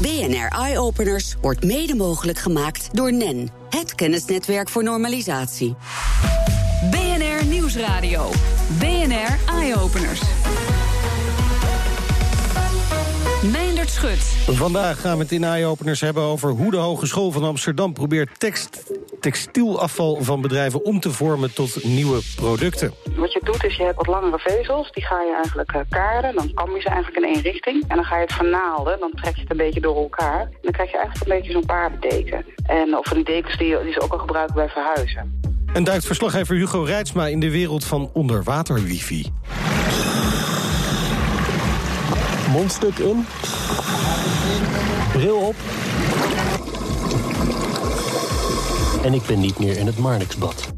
BNR Eye Openers wordt mede mogelijk gemaakt door NEN, het kennisnetwerk voor normalisatie. BNR Nieuwsradio. BNR Eye Openers. Meindert Schut. Vandaag gaan we het in Eye-openers hebben over hoe de Hogeschool van Amsterdam probeert tekst, textielafval van bedrijven om te vormen tot nieuwe producten. Wat je doet is je hebt wat langere vezels, die ga je eigenlijk uh, kaarden, dan kam je ze eigenlijk in één richting. En dan ga je het vernaalden, dan trek je het een beetje door elkaar. En dan krijg je eigenlijk een beetje zo'n paardendeken. En of van die dekens die, die ze ook al gebruiken bij verhuizen. En duikt verslaggever Hugo Reitsma in de wereld van onderwater-wifi. Mondstuk in. Bril op. En ik ben niet meer in het Marnixbad.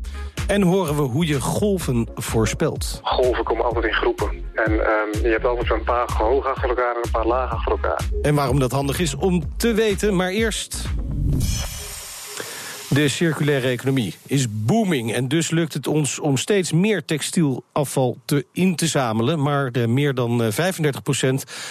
En horen we hoe je golven voorspelt. Golven komen altijd in groepen. En um, je hebt altijd zo'n paar hoog achter elkaar en een paar laag achter elkaar. En waarom dat handig is om te weten, maar eerst... De circulaire economie is booming en dus lukt het ons om steeds meer textielafval te, in te zamelen. Maar meer dan uh, 35%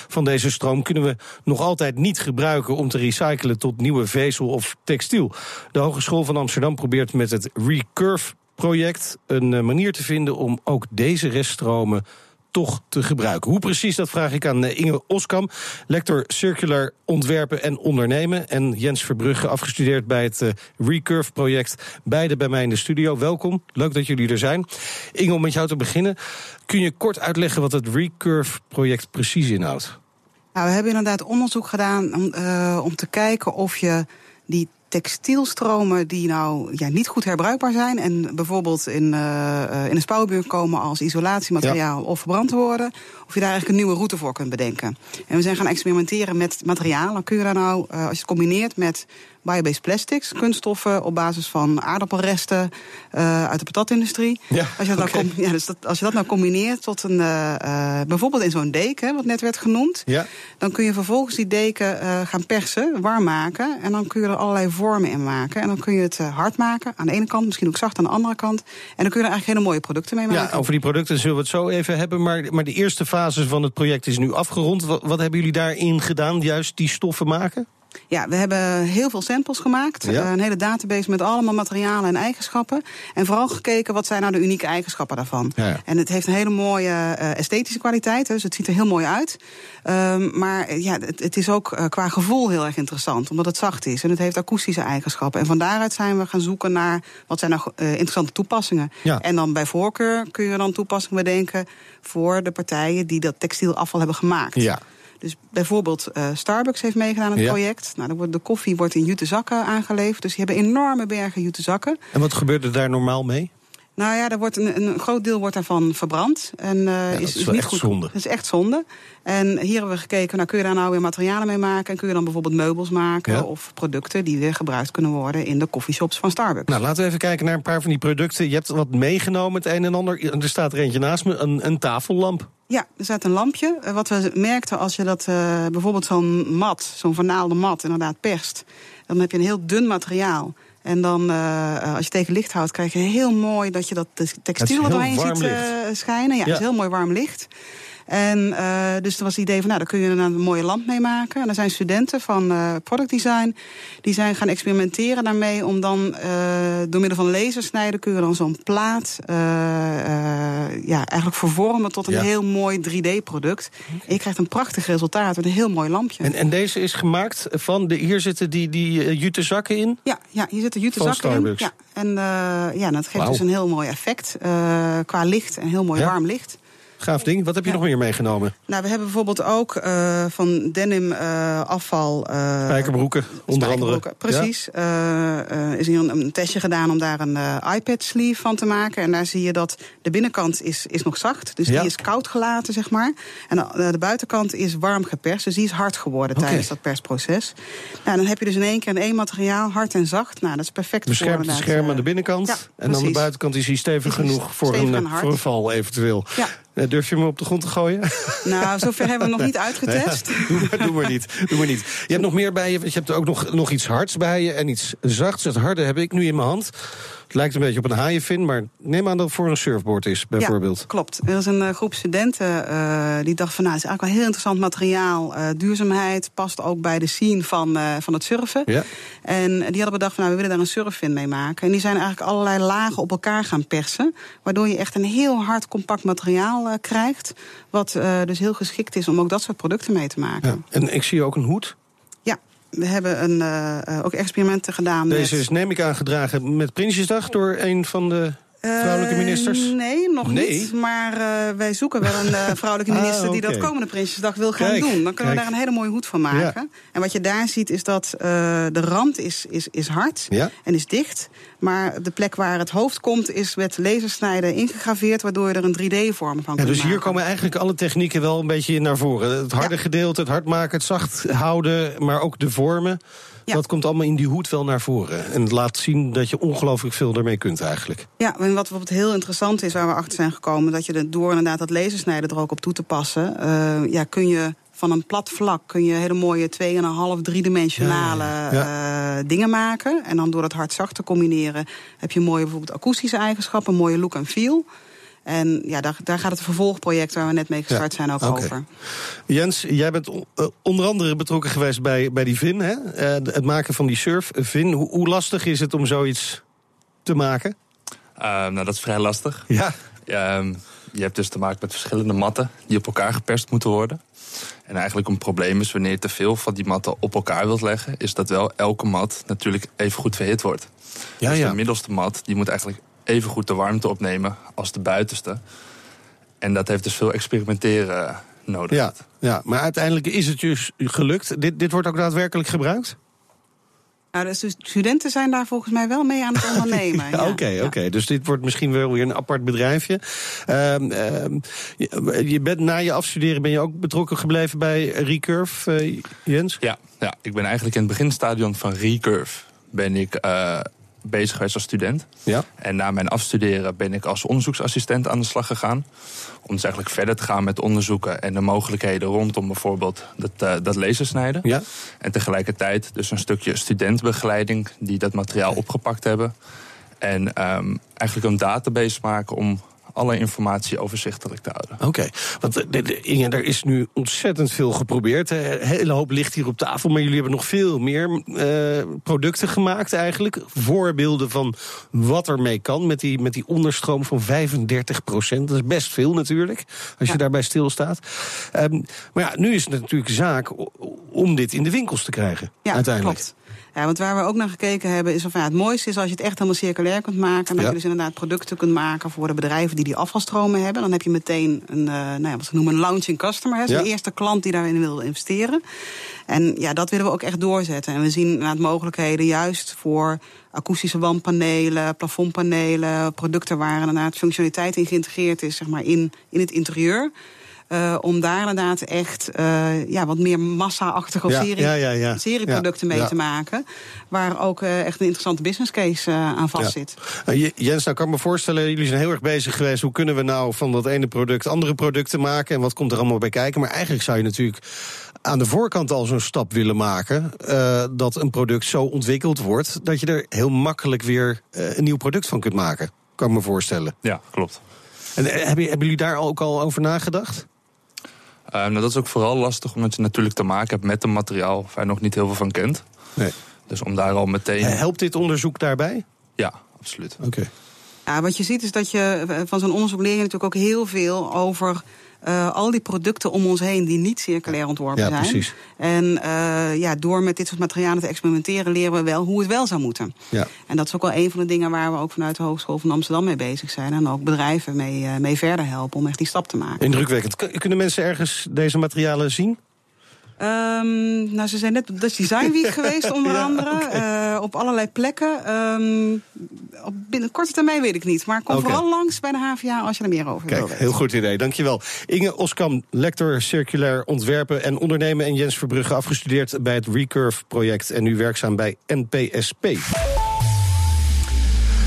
van deze stroom kunnen we nog altijd niet gebruiken om te recyclen tot nieuwe vezel of textiel. De Hogeschool van Amsterdam probeert met het Recurve project een uh, manier te vinden om ook deze reststromen toch te gebruiken. Hoe precies, dat vraag ik aan Inge Oskam, lector circular ontwerpen en ondernemen. En Jens Verbrugge, afgestudeerd bij het uh, Recurve-project. Beide bij mij in de studio. Welkom, leuk dat jullie er zijn. Inge, om met jou te beginnen. Kun je kort uitleggen wat het Recurve-project precies inhoudt? Nou, we hebben inderdaad onderzoek gedaan om, uh, om te kijken of je die textielstromen die nou ja, niet goed herbruikbaar zijn... en bijvoorbeeld in, uh, in een spouwbuur komen als isolatiemateriaal ja. of verbrand worden... of je daar eigenlijk een nieuwe route voor kunt bedenken. En we zijn gaan experimenteren met materiaal. Dan kun je daar nou, uh, als je het combineert met biobased plastics, kunststoffen op basis van aardappelresten uh, uit de patatindustrie. Ja, als, je dat okay. nou ja, dus dat, als je dat nou combineert tot een, uh, uh, bijvoorbeeld in zo'n deken, wat net werd genoemd, ja. dan kun je vervolgens die deken gaan persen, warm maken. En dan kun je er allerlei vormen in maken. En dan kun je het hard maken aan de ene kant, misschien ook zacht aan de andere kant. En dan kun je er eigenlijk hele mooie producten mee maken. Ja, over die producten zullen we het zo even hebben. Maar, maar de eerste fase van het project is nu afgerond. Wat, wat hebben jullie daarin gedaan, juist die stoffen maken? Ja, we hebben heel veel samples gemaakt. Ja. Een hele database met allemaal materialen en eigenschappen. En vooral gekeken wat zijn nou de unieke eigenschappen daarvan. Ja. En het heeft een hele mooie uh, esthetische kwaliteit. Dus het ziet er heel mooi uit. Um, maar ja, het, het is ook uh, qua gevoel heel erg interessant. Omdat het zacht is. En het heeft akoestische eigenschappen. En van daaruit zijn we gaan zoeken naar wat zijn nou uh, interessante toepassingen. En dan bij voorkeur kun je dan toepassingen bedenken voor de partijen die dat textielafval hebben gemaakt. Ja. Dus bijvoorbeeld uh, Starbucks heeft meegedaan aan het Ja. project. Nou, dan wordt de koffie wordt in jute zakken aangeleverd. Dus die hebben enorme bergen jute zakken. En wat gebeurt er daar normaal mee? Nou ja, er wordt een, een groot deel wordt daarvan verbrand. En, uh, dat is, niet echt goed. zonde. Dat is echt zonde. En hier hebben we gekeken, nou kun je daar nou weer materialen mee maken. En kun je dan bijvoorbeeld meubels maken. Ja. Of producten die weer gebruikt kunnen worden in de coffeeshops van Starbucks. Nou, laten we even kijken naar een paar van die producten. Je hebt wat meegenomen, het een en ander. Er staat er eentje naast me, een, een tafellamp. Ja, er staat een lampje. Uh, wat we merkten als je dat uh, bijvoorbeeld zo'n mat, zo'n vernaalde mat, inderdaad perst. Dan heb je een heel dun materiaal. En dan, uh, als je tegen licht houdt, krijg je heel mooi dat je dat textiel er doorheen ziet uh, schijnen. Ja, Ja. het is heel mooi warm licht. En uh, dus er was het idee van, nou, daar kun je een mooie lamp mee maken. En er zijn studenten van uh, product design, die zijn gaan experimenteren daarmee om dan uh, door middel van lasersnijden kun je dan zo'n plaat ja, eigenlijk vervormen tot een Ja. heel mooi 3D-product. En je krijgt een prachtig resultaat met een heel mooi lampje. En, en deze is gemaakt van, de, hier zitten die, die jute zakken in. Ja, ja, hier zitten jute Van zakken in. Ja, en ja, dat geeft dus een heel mooi effect qua licht, een heel mooi Ja. warm licht. Gaaf ding. Wat heb je nog meer meegenomen? Nou, we hebben bijvoorbeeld ook uh, van denim uh, afval. Uh, Spijkerbroeken, onder andere. Precies. Is hier een, een, testje gedaan om daar een iPad sleeve van te maken. En daar zie je dat de binnenkant is, is nog zacht. Dus die is koud gelaten, zeg maar. En de, de buitenkant is warm geperst. Dus die is hard geworden tijdens dat persproces. Nou, dan heb je dus in één keer in één materiaal, hard en zacht. Nou, dat is perfect voor Beschermt het inderdaad, scherm aan de binnenkant. ja, en dan de buitenkant is hij stevig Is genoeg voor stevig een, eh, voor een val eventueel. Ja. Eh, Durf je hem op de grond te gooien? Nou, zover hebben we nog niet uitgetest. Ja, doe, maar, doe maar niet. Doe maar niet. Je hebt nog meer bij je. want Je hebt ook nog, nog iets hards bij je en iets zachts. Het harde heb ik nu in mijn hand. Het lijkt een beetje op een haaienvin, maar neem aan dat het voor een surfboard is, bijvoorbeeld. Ja, klopt. Er is een uh, groep studenten uh, die dacht van... nou, het is eigenlijk wel heel interessant materiaal. Uh, duurzaamheid past ook bij de scene van, van het surfen. Ja. En die hadden bedacht van, nou, we willen daar een surfvin mee maken. En die zijn eigenlijk allerlei lagen op elkaar gaan persen... waardoor je echt een heel hard, compact materiaal krijgt... wat dus heel geschikt is om ook dat soort producten mee te maken. Ja. En ik zie ook een hoed. We hebben een, uh, ook experimenten gedaan. Deze met... is, neem ik aangedragen met Prinsjesdag door een van de vrouwelijke ministers? Uh, nee, nog nee. niet. Maar uh, wij zoeken wel een uh, vrouwelijke minister ah, okay. die dat komende Prinsjesdag wil gaan kijk, doen. Dan kunnen kijk. we daar een hele mooie hoed van maken. Ja. En wat je daar ziet is dat de rand is, is, is hard ja. en is dicht. Maar de plek waar het hoofd komt is met lasersnijden ingegraveerd... waardoor je er een 3D-vorm van ja, kunt Dus hier komen eigenlijk alle technieken wel een beetje naar voren. Het harde gedeelte, het hard maken, het zacht houden... maar ook de vormen. Ja. Dat komt allemaal in die hoed wel naar voren. En het laat zien dat je ongelooflijk veel ermee kunt eigenlijk. Ja, en wat bijvoorbeeld heel interessant is, waar we achter zijn gekomen... dat je er door inderdaad dat lasersnijden er ook op toe te passen... uh, ja, kun je van een plat vlak kun je hele mooie 2,5, driedimensionale Ja, ja, uh, dingen maken. En dan door het hard-zacht te combineren... heb je mooie bijvoorbeeld akoestische eigenschappen, mooie look en feel... En ja, daar, daar gaat het vervolgproject waar we net mee gestart zijn ook over. Jens, jij bent uh, onder andere betrokken geweest bij, bij die VIN, hè? Uh, het maken van die surf-VIN. Hoe, hoe lastig is het om zoiets te maken? Uh, nou, dat is vrij lastig. Ja. Um, je hebt dus te maken met verschillende matten die op elkaar geperst moeten worden. En eigenlijk een probleem is wanneer je te veel van die matten op elkaar wilt leggen, is dat wel elke mat natuurlijk even goed verhit wordt. Ja, dus ja. de middelste mat die moet eigenlijk even goed de warmte opnemen als de buitenste. En dat heeft dus veel experimenteren nodig. Ja, ja, maar uiteindelijk is het dus gelukt. Dit, dit wordt ook daadwerkelijk gebruikt? Nou, de stu- studenten zijn daar volgens mij wel mee aan het ondernemen. Oké, ja. oké. Ja. Dus dit wordt misschien wel weer een apart bedrijfje. Ehm, ehm, je, je bent, na je afstuderen ben je ook betrokken gebleven bij Recurve, eh, Jens? Ja, ja, ik ben eigenlijk in het beginstadion van Recurve ben ik uh, bezig geweest als student. Ja. En na mijn afstuderen ben ik als onderzoeksassistent aan de slag gegaan. Om dus eigenlijk verder te gaan met onderzoeken en de mogelijkheden rondom bijvoorbeeld dat, uh, dat lasersnijden. Ja. En tegelijkertijd dus een stukje studentbegeleiding die dat materiaal opgepakt hebben. En um, eigenlijk een database maken om alle informatie overzichtelijk te houden. Oké, okay. want de, de, Inge, er is nu ontzettend veel geprobeerd. Een hele hoop ligt hier op tafel, maar jullie hebben nog veel meer uh, producten gemaakt eigenlijk. Voorbeelden van wat er mee kan met die, met die onderstroom van 35 procent. Dat is best veel natuurlijk, als je ja. daarbij stilstaat. Um, maar ja, nu is het natuurlijk zaak om dit in de winkels te krijgen, ja, uiteindelijk. Klopt. Ja, want waar we ook naar gekeken hebben is of ja, het mooiste is als je het echt helemaal circulair kunt maken. Dat ja. je dus inderdaad producten kunt maken voor de bedrijven die die afvalstromen hebben. Dan heb je meteen een, uh, nou ja, wat ze noemen een launching customer. Hè, ja. de eerste klant die daarin wil investeren. En ja, dat willen we ook echt doorzetten. En we zien inderdaad mogelijkheden juist voor akoestische wandpanelen, plafondpanelen, producten waar inderdaad functionaliteit in geïntegreerd is, zeg maar, in, in het interieur. Uh, om daar inderdaad echt uh, ja, wat meer massa-achtige ja, serie, ja, ja, ja. serieproducten mee te maken. Waar ook uh, echt een interessante business case aan vast zit. Jens, nou kan ik me voorstellen, jullie zijn heel erg bezig geweest. Hoe kunnen we nou van dat ene product andere producten maken? En wat komt er allemaal bij kijken? Maar eigenlijk zou je natuurlijk aan de voorkant al zo'n stap willen maken. dat een product zo ontwikkeld wordt dat je er heel makkelijk weer een nieuw product van kunt maken. Kan ik me voorstellen. Ja, klopt. En hebben, hebben jullie daar ook al over nagedacht? Uh, nou, dat is ook vooral lastig omdat je natuurlijk te maken hebt met een materiaal waar je nog niet heel veel van kent. Nee. Dus om daar al meteen. Uh, helpt dit onderzoek daarbij? Ja, absoluut. Oké. Okay. Ja, wat je ziet is dat je van zo'n onderzoek leer je natuurlijk ook heel veel over. Uh, al die producten om ons heen die niet circulair ontworpen ja, zijn. Precies. En uh, ja, door met dit soort materialen te experimenteren leren we wel hoe het wel zou moeten. Ja. En dat is ook wel een van de dingen waar we ook vanuit de Hogeschool van Amsterdam mee bezig zijn. En ook bedrijven mee, uh, mee verder helpen om echt die stap te maken. Indrukwekkend. Kunnen mensen ergens deze materialen zien? Um, nou, ze zijn net op Dutch Design Week geweest, onder ja, andere. Okay. Uh, op allerlei plekken. Um, op binnen korte termijn weet ik niet. Maar kom okay. vooral langs bij de HVA als je er meer over Kijk, wil weten. Heel goed idee, dankjewel. Inge Oskam, lector circulair ontwerpen en ondernemen. En Jens Verbrugge, afgestudeerd bij het Recurve-project. En nu werkzaam bij NPSP.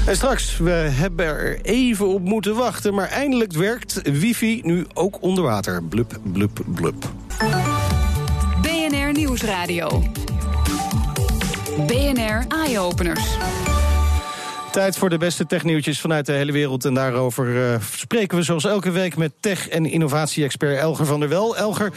En straks, we hebben er even op moeten wachten. Maar eindelijk werkt wifi nu ook onder water. Blub, blub, blub. Nieuwsradio. BNR Eye-Openers. Tijd voor de beste technieuwtjes vanuit de hele wereld. En daarover uh, spreken we zoals elke week met tech- en innovatie-expert Elger van der Wel. Elger,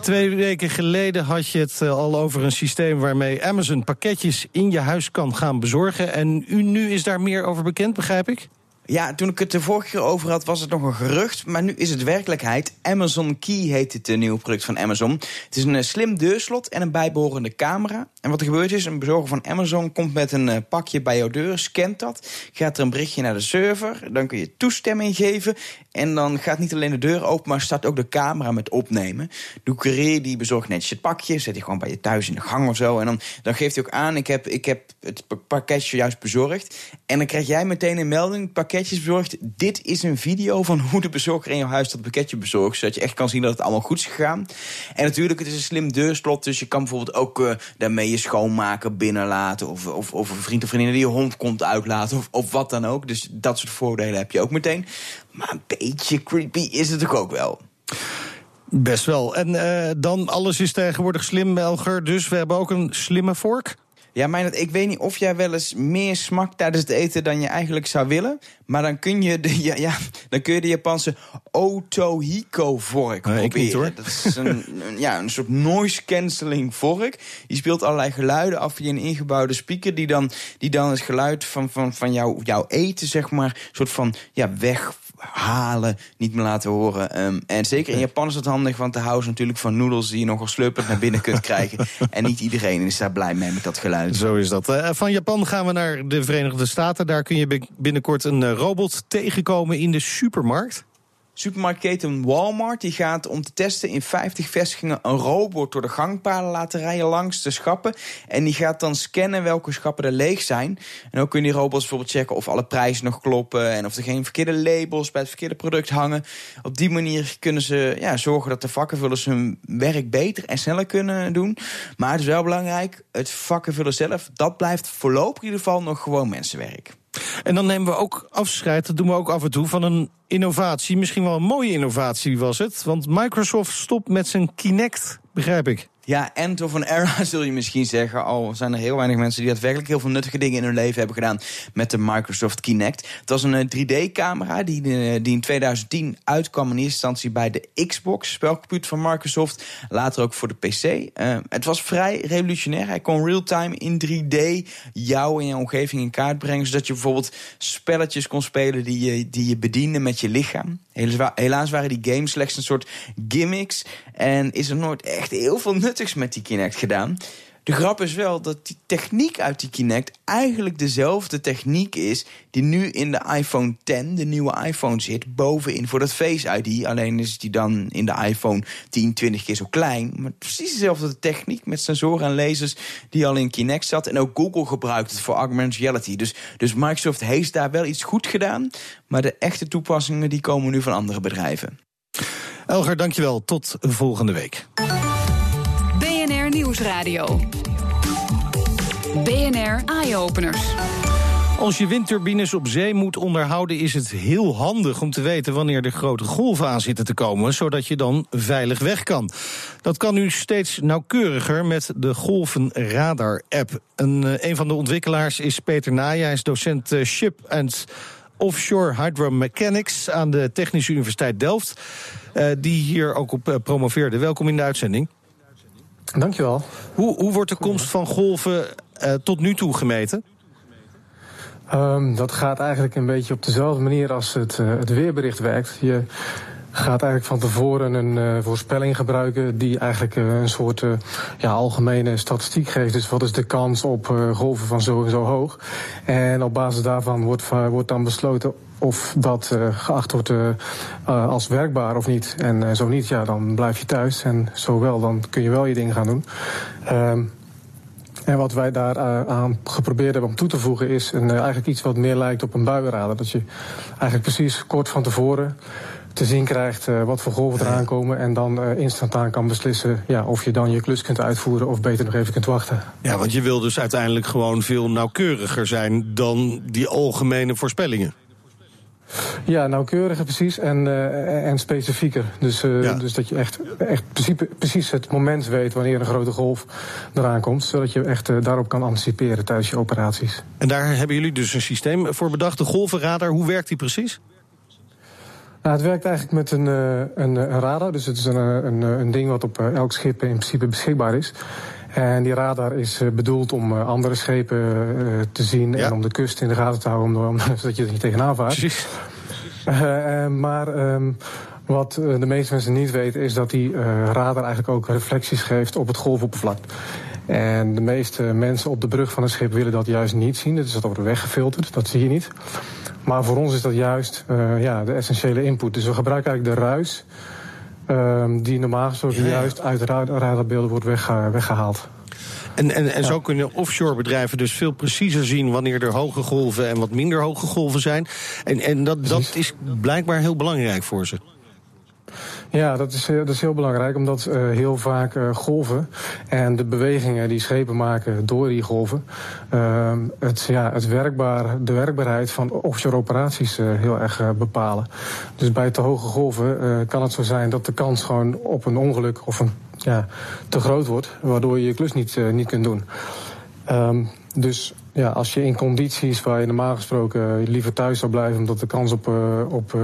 twee weken geleden had je het uh, al over een systeem waarmee Amazon pakketjes in je huis kan gaan bezorgen. En u, nu is daar meer over bekend, begrijp ik? Ja, toen ik het de vorige keer over had, was het nog een gerucht. Maar nu is het werkelijkheid. Amazon Key heet het nieuwe product van Amazon. Het is een uh, slim deurslot en een bijbehorende camera. En wat er gebeurt is, een bezorger van Amazon komt met een uh, pakje bij jouw deur, scant dat, gaat er een berichtje naar de server, dan kun je toestemming geven. En dan gaat niet alleen de deur open, maar start ook de camera met opnemen. De courier die bezorgt netjes het pakje, zet hij gewoon bij je thuis in de gang of zo. En dan, dan geeft hij ook aan, ik heb, ik heb het pakketje juist bezorgd. En dan krijg jij meteen een melding, pakketjes bezorgd. Dit is een video van hoe de bezorger in jouw huis dat pakketje bezorgt. Zodat je echt kan zien dat het allemaal goed is gegaan. En natuurlijk, het is een slim deurslot, dus je kan bijvoorbeeld ook uh, daarmee je schoonmaker binnenlaten. Of, of, of een vriend of vriendin die je hond komt uitlaten. Of, of wat dan ook. Dus dat soort voordelen heb je ook meteen. Maar een beetje creepy is het ook wel. Best wel. En uh, dan, alles is tegenwoordig slim, Elger. Dus we hebben ook een slimme vork. Ja, Meijnerd, ik weet niet of jij wel eens meer smakt tijdens het eten dan je eigenlijk zou willen. Maar dan kun je de, ja, ja, dan kun je de Japanse Otohiko-vork nee, proberen. Niet, hoor. Dat is een, een, ja, een soort noise-canceling vork. Die speelt allerlei geluiden af via een ingebouwde speaker... die dan, die dan het geluid van, van, van jou, jouw eten, zeg maar, soort van ja, weg halen, niet meer laten horen. Um, en zeker in Japan is het handig, want de house natuurlijk van noedels die je nogal slurpend naar binnen kunt krijgen. en niet iedereen is daar blij mee met dat geluid. Zo is dat. Uh, van Japan gaan we naar de Verenigde Staten. Daar kun je binnenkort een uh, robot tegenkomen in de supermarkt. Supermarktketen Walmart die gaat om te testen in 50 vestigingen een robot door de gangpaden laten rijden langs de schappen. En die gaat dan scannen welke schappen er leeg zijn. En ook kunnen die robots bijvoorbeeld checken of alle prijzen nog kloppen en of er geen verkeerde labels bij het verkeerde product hangen. Op die manier kunnen ze ja, zorgen dat de vakkenvullers hun werk beter en sneller kunnen doen. Maar het is wel belangrijk, het vakkenvullen zelf, dat blijft voorlopig in ieder geval nog gewoon mensenwerk. En dan nemen we ook afscheid, dat doen we ook af en toe, van een innovatie. Misschien wel een mooie innovatie was het. Want Microsoft stopt met zijn Kinect, begrijp ik. Ja, end of an era zul je misschien zeggen. Al zijn er heel weinig mensen die daadwerkelijk heel veel nuttige dingen in hun leven hebben gedaan met de Microsoft Kinect. Het was een 3D-camera die, die in 2010 uitkwam in eerste instantie bij de Xbox, spelcomputer van Microsoft. Later ook voor de PC. Uh, het was vrij revolutionair. Hij kon real-time in 3D jou en je omgeving in kaart brengen. Zodat je bijvoorbeeld spelletjes kon spelen die je, die je bediende met je lichaam. Helaas waren die games slechts een soort gimmicks. En is er nooit echt heel veel met die Kinect gedaan. De grap is wel dat die techniek uit die Kinect eigenlijk dezelfde techniek is die nu in de iPhone 10, de nieuwe iPhone, zit. Bovenin voor dat Face ID. Alleen is die dan in de iPhone 10, 20 keer zo klein. Maar precies dezelfde techniek met sensoren en lasers die al in Kinect zat. En ook Google gebruikt het voor augmented reality. Dus, dus Microsoft heeft daar wel iets goed gedaan. Maar de echte toepassingen die komen nu van andere bedrijven. Elger, dankjewel. Tot volgende week. BNR Eye Openers. Als je windturbines op zee moet onderhouden, is het heel handig om te weten wanneer de grote golven aan zitten te komen, zodat je dan veilig weg kan. Dat kan nu steeds nauwkeuriger met de Golvenradar-app. Een, uh, een van de ontwikkelaars is Peter Naaien. Hij is docent uh, Ship and Offshore Hydromechanics aan de Technische Universiteit Delft. Uh, die hier ook op promoveerde. Welkom in de uitzending. Dankjewel. Hoe, hoe wordt de komst van golven uh, tot nu toe gemeten? Um, dat gaat eigenlijk een beetje op dezelfde manier als het, uh, het weerbericht werkt. Je gaat eigenlijk van tevoren een uh, voorspelling gebruiken die eigenlijk uh, een soort uh, ja, algemene statistiek geeft. Dus wat is de kans op golven van zo en zo hoog? En op basis daarvan wordt, wordt dan besloten of dat geacht wordt als werkbaar of niet. En zo niet, ja, dan blijf je thuis. En zo wel, dan kun je wel je ding gaan doen. Um, en wat wij daar aan geprobeerd hebben om toe te voegen is een, eigenlijk iets wat meer lijkt op een buienradar. Dat je eigenlijk precies kort van tevoren te zien krijgt uh, wat voor golven eraan komen. En dan instantaan kan beslissen ja, of je dan je klus kunt uitvoeren of beter nog even kunt wachten. Ja, want je wil dus uiteindelijk gewoon veel nauwkeuriger zijn dan die algemene voorspellingen. Ja, nauwkeuriger precies en, uh, en specifieker. Dus, uh, ja. dus dat je echt, echt precies, precies het moment weet wanneer een grote golf eraan komt. Zodat je echt uh, daarop kan anticiperen tijdens je operaties. En daar hebben jullie dus een systeem voor bedacht, de golvenradar. Hoe werkt die precies? Nou, het werkt eigenlijk met een, een, een radar. Dus het is een, een, een ding wat op elk schip in principe beschikbaar is. En die radar is bedoeld om andere schepen te zien ja. en om de kust in de gaten te houden, om, zodat je er niet tegenaan vaart. Precies. Uh, maar um, wat de meeste mensen niet weten is dat die uh, radar eigenlijk ook reflecties geeft op het golfoppervlak. En de meeste mensen op de brug van een schip willen dat juist niet zien. Dat is dat wordt weggefilterd, dat zie je niet. Maar voor ons is dat juist uh, ja, de essentiële input. Dus we gebruiken eigenlijk de ruis uh, die normaal gesproken ja. juist uit de radarbeelden wordt wegge weggehaald. En, en, en zo kunnen offshore bedrijven dus veel preciezer zien wanneer er hoge golven en wat minder hoge golven zijn. En, en dat, dat is blijkbaar heel belangrijk voor ze. Ja, dat is, dat is heel belangrijk, omdat uh, heel vaak uh, golven en de bewegingen die schepen maken door die golven, uh, het, ja, het werkbaar, de werkbaarheid van offshore operaties uh, heel erg bepalen. Dus bij te hoge golven kan het zo zijn dat de kans gewoon op een ongeluk of een ja, te groot wordt, waardoor je je klus niet, niet kunt doen. Um, dus ja, als je in condities waar je normaal gesproken liever thuis zou blijven, omdat de kans op, op.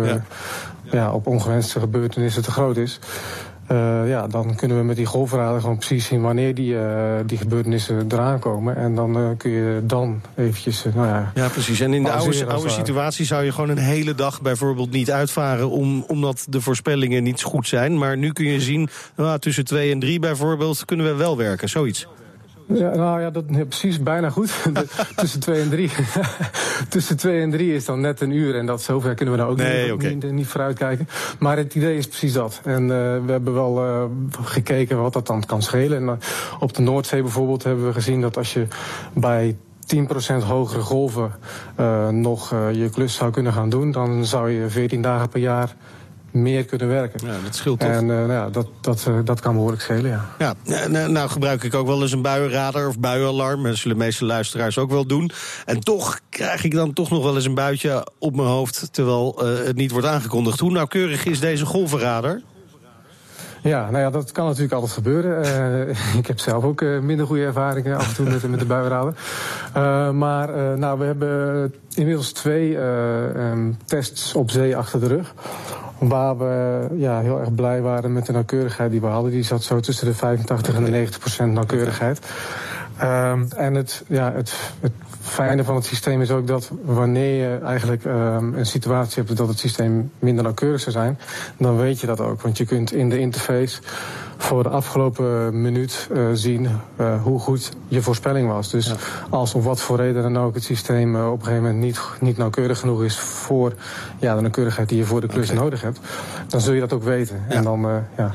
ja. op ongewenste gebeurtenissen te groot is. Uh, ja, dan kunnen we met die golfradar gewoon precies zien wanneer die, die gebeurtenissen eraan komen. En dan kun je dan eventjes, nou ja... Ja, precies. En in de oude, oude situatie zou je gewoon een hele dag bijvoorbeeld niet uitvaren... Om, omdat de voorspellingen niet goed zijn. Maar nu kun je zien, nou, tussen twee en drie bijvoorbeeld, kunnen we wel werken, zoiets. Ja, nou ja, dat ja, precies bijna goed. Tussen twee en drie. tussen twee en drie is dan net een uur. En dat zover kunnen we nou ook nee, niet, okay. niet, niet vooruitkijken. Maar het idee is precies dat. En uh, we hebben wel uh, gekeken wat dat dan kan schelen. En uh, op de Noordzee bijvoorbeeld hebben we gezien dat als je bij 10% hogere golven nog je klus zou kunnen gaan doen, dan zou je 14 dagen per jaar meer kunnen werken. Ja, dat scheelt toch? En uh, nou ja, dat, dat, uh, dat kan behoorlijk schelen, ja. ja. Nou, nou gebruik ik ook wel eens een buienradar of buienalarm. Dat zullen de meeste luisteraars ook wel doen. En toch krijg ik dan toch nog wel eens een buitje op mijn hoofd... terwijl uh, het niet wordt aangekondigd. Hoe nauwkeurig is deze golvenradar? Ja, nou ja, dat kan natuurlijk altijd gebeuren. Uh, ik heb zelf ook uh, minder goede ervaringen af en toe met, met de buienradar. Uh, maar nou, we hebben inmiddels twee um, tests op zee achter de rug. Waar we ja, heel erg blij waren met de nauwkeurigheid die we hadden. Die zat zo tussen de 85 en de 90 procent nauwkeurigheid. Um, en het, ja, het, het fijne van het systeem is ook dat wanneer je eigenlijk um, een situatie hebt dat het systeem minder nauwkeurig zou zijn, dan weet je dat ook. Want je kunt in de interface voor de afgelopen minuut uh, zien uh, hoe goed je voorspelling was. Dus ja. als om wat voor reden dan ook het systeem uh, op een gegeven moment niet, niet nauwkeurig genoeg is voor ja, de nauwkeurigheid die je voor de klus okay. nodig hebt, dan zul je dat ook weten. Ja. En dan, ja.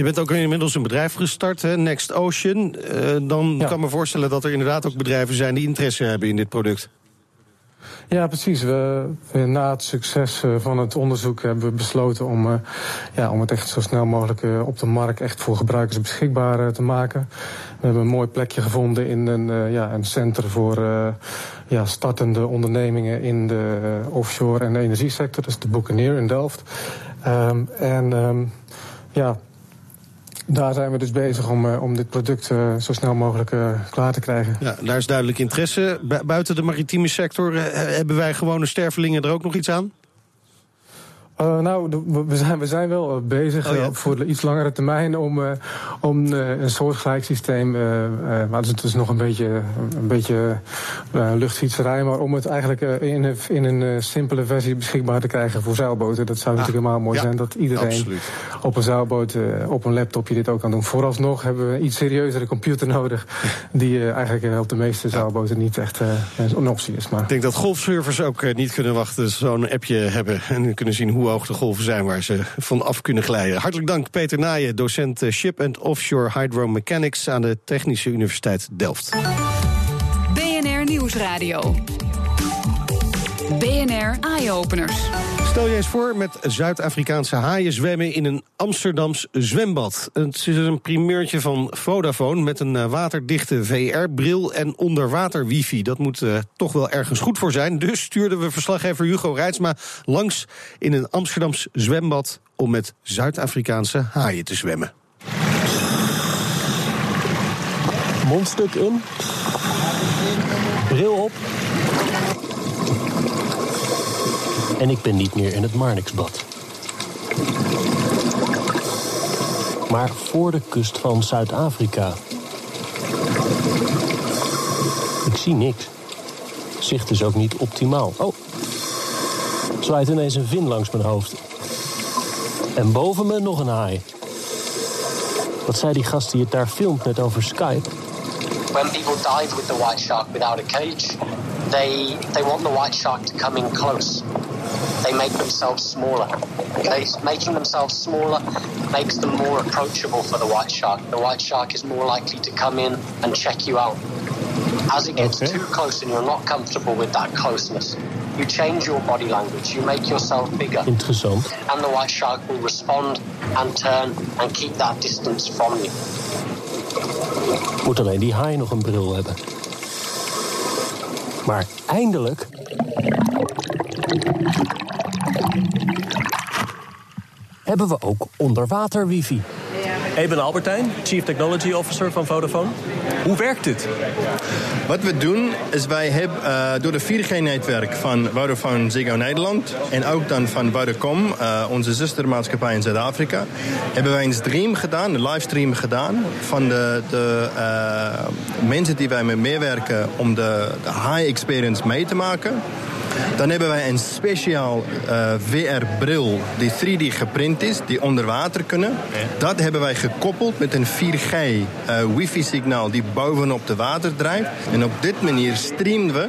Je bent ook inmiddels een bedrijf gestart, hè? Next Ocean. Uh, dan ja. kan ik me voorstellen dat er inderdaad ook bedrijven zijn die interesse hebben in dit product. Ja, precies. We, na het succes van het onderzoek hebben we besloten om, uh, ja, om het echt zo snel mogelijk op de markt echt voor gebruikers beschikbaar te maken. We hebben een mooi plekje gevonden in een, ja, een center voor ja, startende ondernemingen in de offshore en de energiesector. Dat is de Buccaneer in Delft. Um, en um, ja, daar zijn we dus bezig om, uh, om dit product uh, zo snel mogelijk uh, klaar te krijgen. Ja, daar is duidelijk interesse. Bu buiten de maritieme sector hebben wij gewone stervelingen er ook nog iets aan? Uh, nou, we zijn, we zijn wel bezig oh, ja. uh, voor de iets langere termijn om, om een soortgelijk systeem, maar het is nog een beetje, een beetje luchtfietserij, maar om het eigenlijk in, een, in een simpele versie beschikbaar te krijgen voor zeilboten. Dat zou ah, natuurlijk helemaal mooi ja, zijn dat iedereen absoluut. Op een zeilboot, op een laptopje dit ook kan doen. Vooralsnog hebben we een iets serieuzere computer nodig, die eigenlijk op de meeste zeilboten niet echt een optie is. Maar... Ik denk dat golfsurfers ook niet kunnen wachten, zo'n appje hebben en kunnen zien hoe hoog de golven zijn waar ze van af kunnen glijden. Hartelijk dank Peter Naaien, docent Ship and Offshore Hydromechanics aan de Technische Universiteit Delft. BNR Nieuwsradio. BNR Eye Openers. Stel je eens voor met Zuid-Afrikaanse haaien zwemmen in een Amsterdams zwembad. Het is een primeurtje van Vodafone met een eh, waterdichte VR-bril en onderwater wifi. Dat moet uh, toch wel ergens goed voor zijn. Dus stuurden we verslaggever Hugo Reitsma langs in een Amsterdams zwembad om met Zuid-Afrikaanse haaien te zwemmen. Mondstuk in. Bril op. En ik ben niet meer in het Marnixbad. Maar voor de kust van Zuid-Afrika. Ik zie niks. Zicht is ook niet optimaal. Oh, zwaait ineens een vin langs mijn hoofd. En boven me nog een haai. Wat zei die gast die het daar filmt net over Skype? when people dive with the white shark without a cage, they they want the white shark to come in close. They make themselves smaller. Okay, making themselves smaller makes them more approachable for the white shark. The white shark is more likely to come in and check you out. As it gets Okay. too close and you're not comfortable with that closeness, you change your body language. You make yourself bigger, Interessant. and the white shark will respond and turn and keep that distance from you. Moet alleen die haai nog een bril hebben. Maar eindelijk. Hebben we ook onderwater wifi. Ik ben Albertijn, Chief Technology Officer van Vodafone. Hoe werkt dit? Wat we doen is wij hebben eh, door de 4G-netwerk van Vodafone Ziggo Nederland en ook dan van Vodacom, eh, onze zustermaatschappij in Zuid-Afrika, hebben wij een stream gedaan, een livestream gedaan van de, de eh, mensen die wij mee meewerken om de, de high experience mee te maken. Dan hebben wij een speciaal eh, VR-bril die 3D geprint is, die onder water kunnen. Dat hebben wij gekoppeld met een 4G eh, wifi-signaal die bovenop de water drijft. En op dit manier streamen we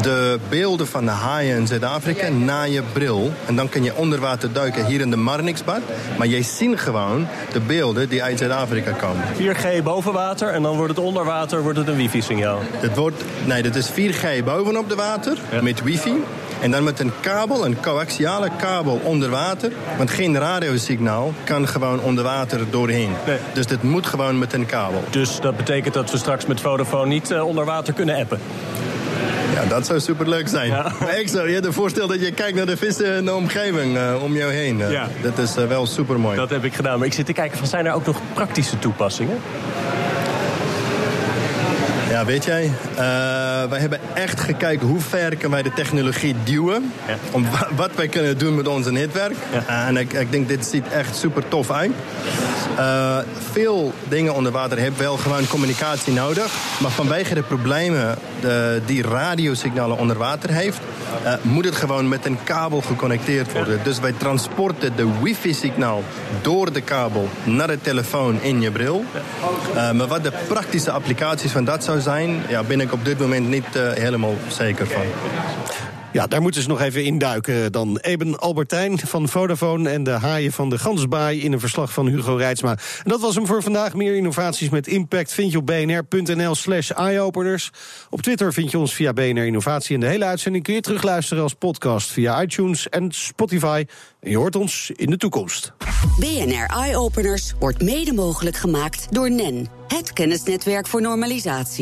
de beelden van de haaien in Zuid-Afrika naar je bril. En dan kun je onder water duiken hier in de Marnixbad. Maar je ziet gewoon de beelden die uit Zuid-Afrika komen. 4G boven water en dan wordt het onder water wordt het een wifi-signaal. Het wordt, nee, dat is 4G bovenop de water met wifi. En dan met een kabel, een coaxiale kabel onder water. Want geen radiosignaal kan gewoon onder water doorheen. Dus dit moet gewoon met een kabel. Dus dat betekent dat we straks met Vodafone niet eh, onder water kunnen appen. Ja, dat zou superleuk zijn. Maar ik zou je voorstellen dat je kijkt naar de vissen in de omgeving eh, om jou heen. Eh, Ja. Dat is eh, wel supermooi. Dat heb ik gedaan. Maar ik zit te kijken van zijn er ook nog praktische toepassingen? Ja, weet jij, eh, wij hebben echt gekeken hoe ver kunnen wij de technologie duwen. Om wa- wat wij kunnen doen met ons netwerk. En ik, ik denk, dit ziet echt super tof uit. Eh, veel dingen onder water hebben wel gewoon communicatie nodig. Maar vanwege de problemen de, die radiosignalen onder water heeft... eh, moet het gewoon met een kabel geconnecteerd worden. Dus wij transporten de wifi-signaal door de kabel naar de telefoon in je bril. Maar wat de praktische applicaties van dat zou zijn... Ja, ben ik op dit moment niet eh, helemaal zeker van. Ja, daar moeten ze nog even induiken dan. Eben Albertijn van Vodafone en de haaien van de Gansbaai... in een verslag van Hugo Reitsma. En dat was hem voor vandaag. Meer innovaties met impact vind je op bnr.nl slash eyeopeners. Op Twitter vind je ons via BNR Innovatie. En de hele uitzending kun je terugluisteren als podcast... via iTunes en Spotify. En je hoort ons in de toekomst. BNR Eye Openers wordt mede mogelijk gemaakt door NEN, het kennisnetwerk voor normalisatie.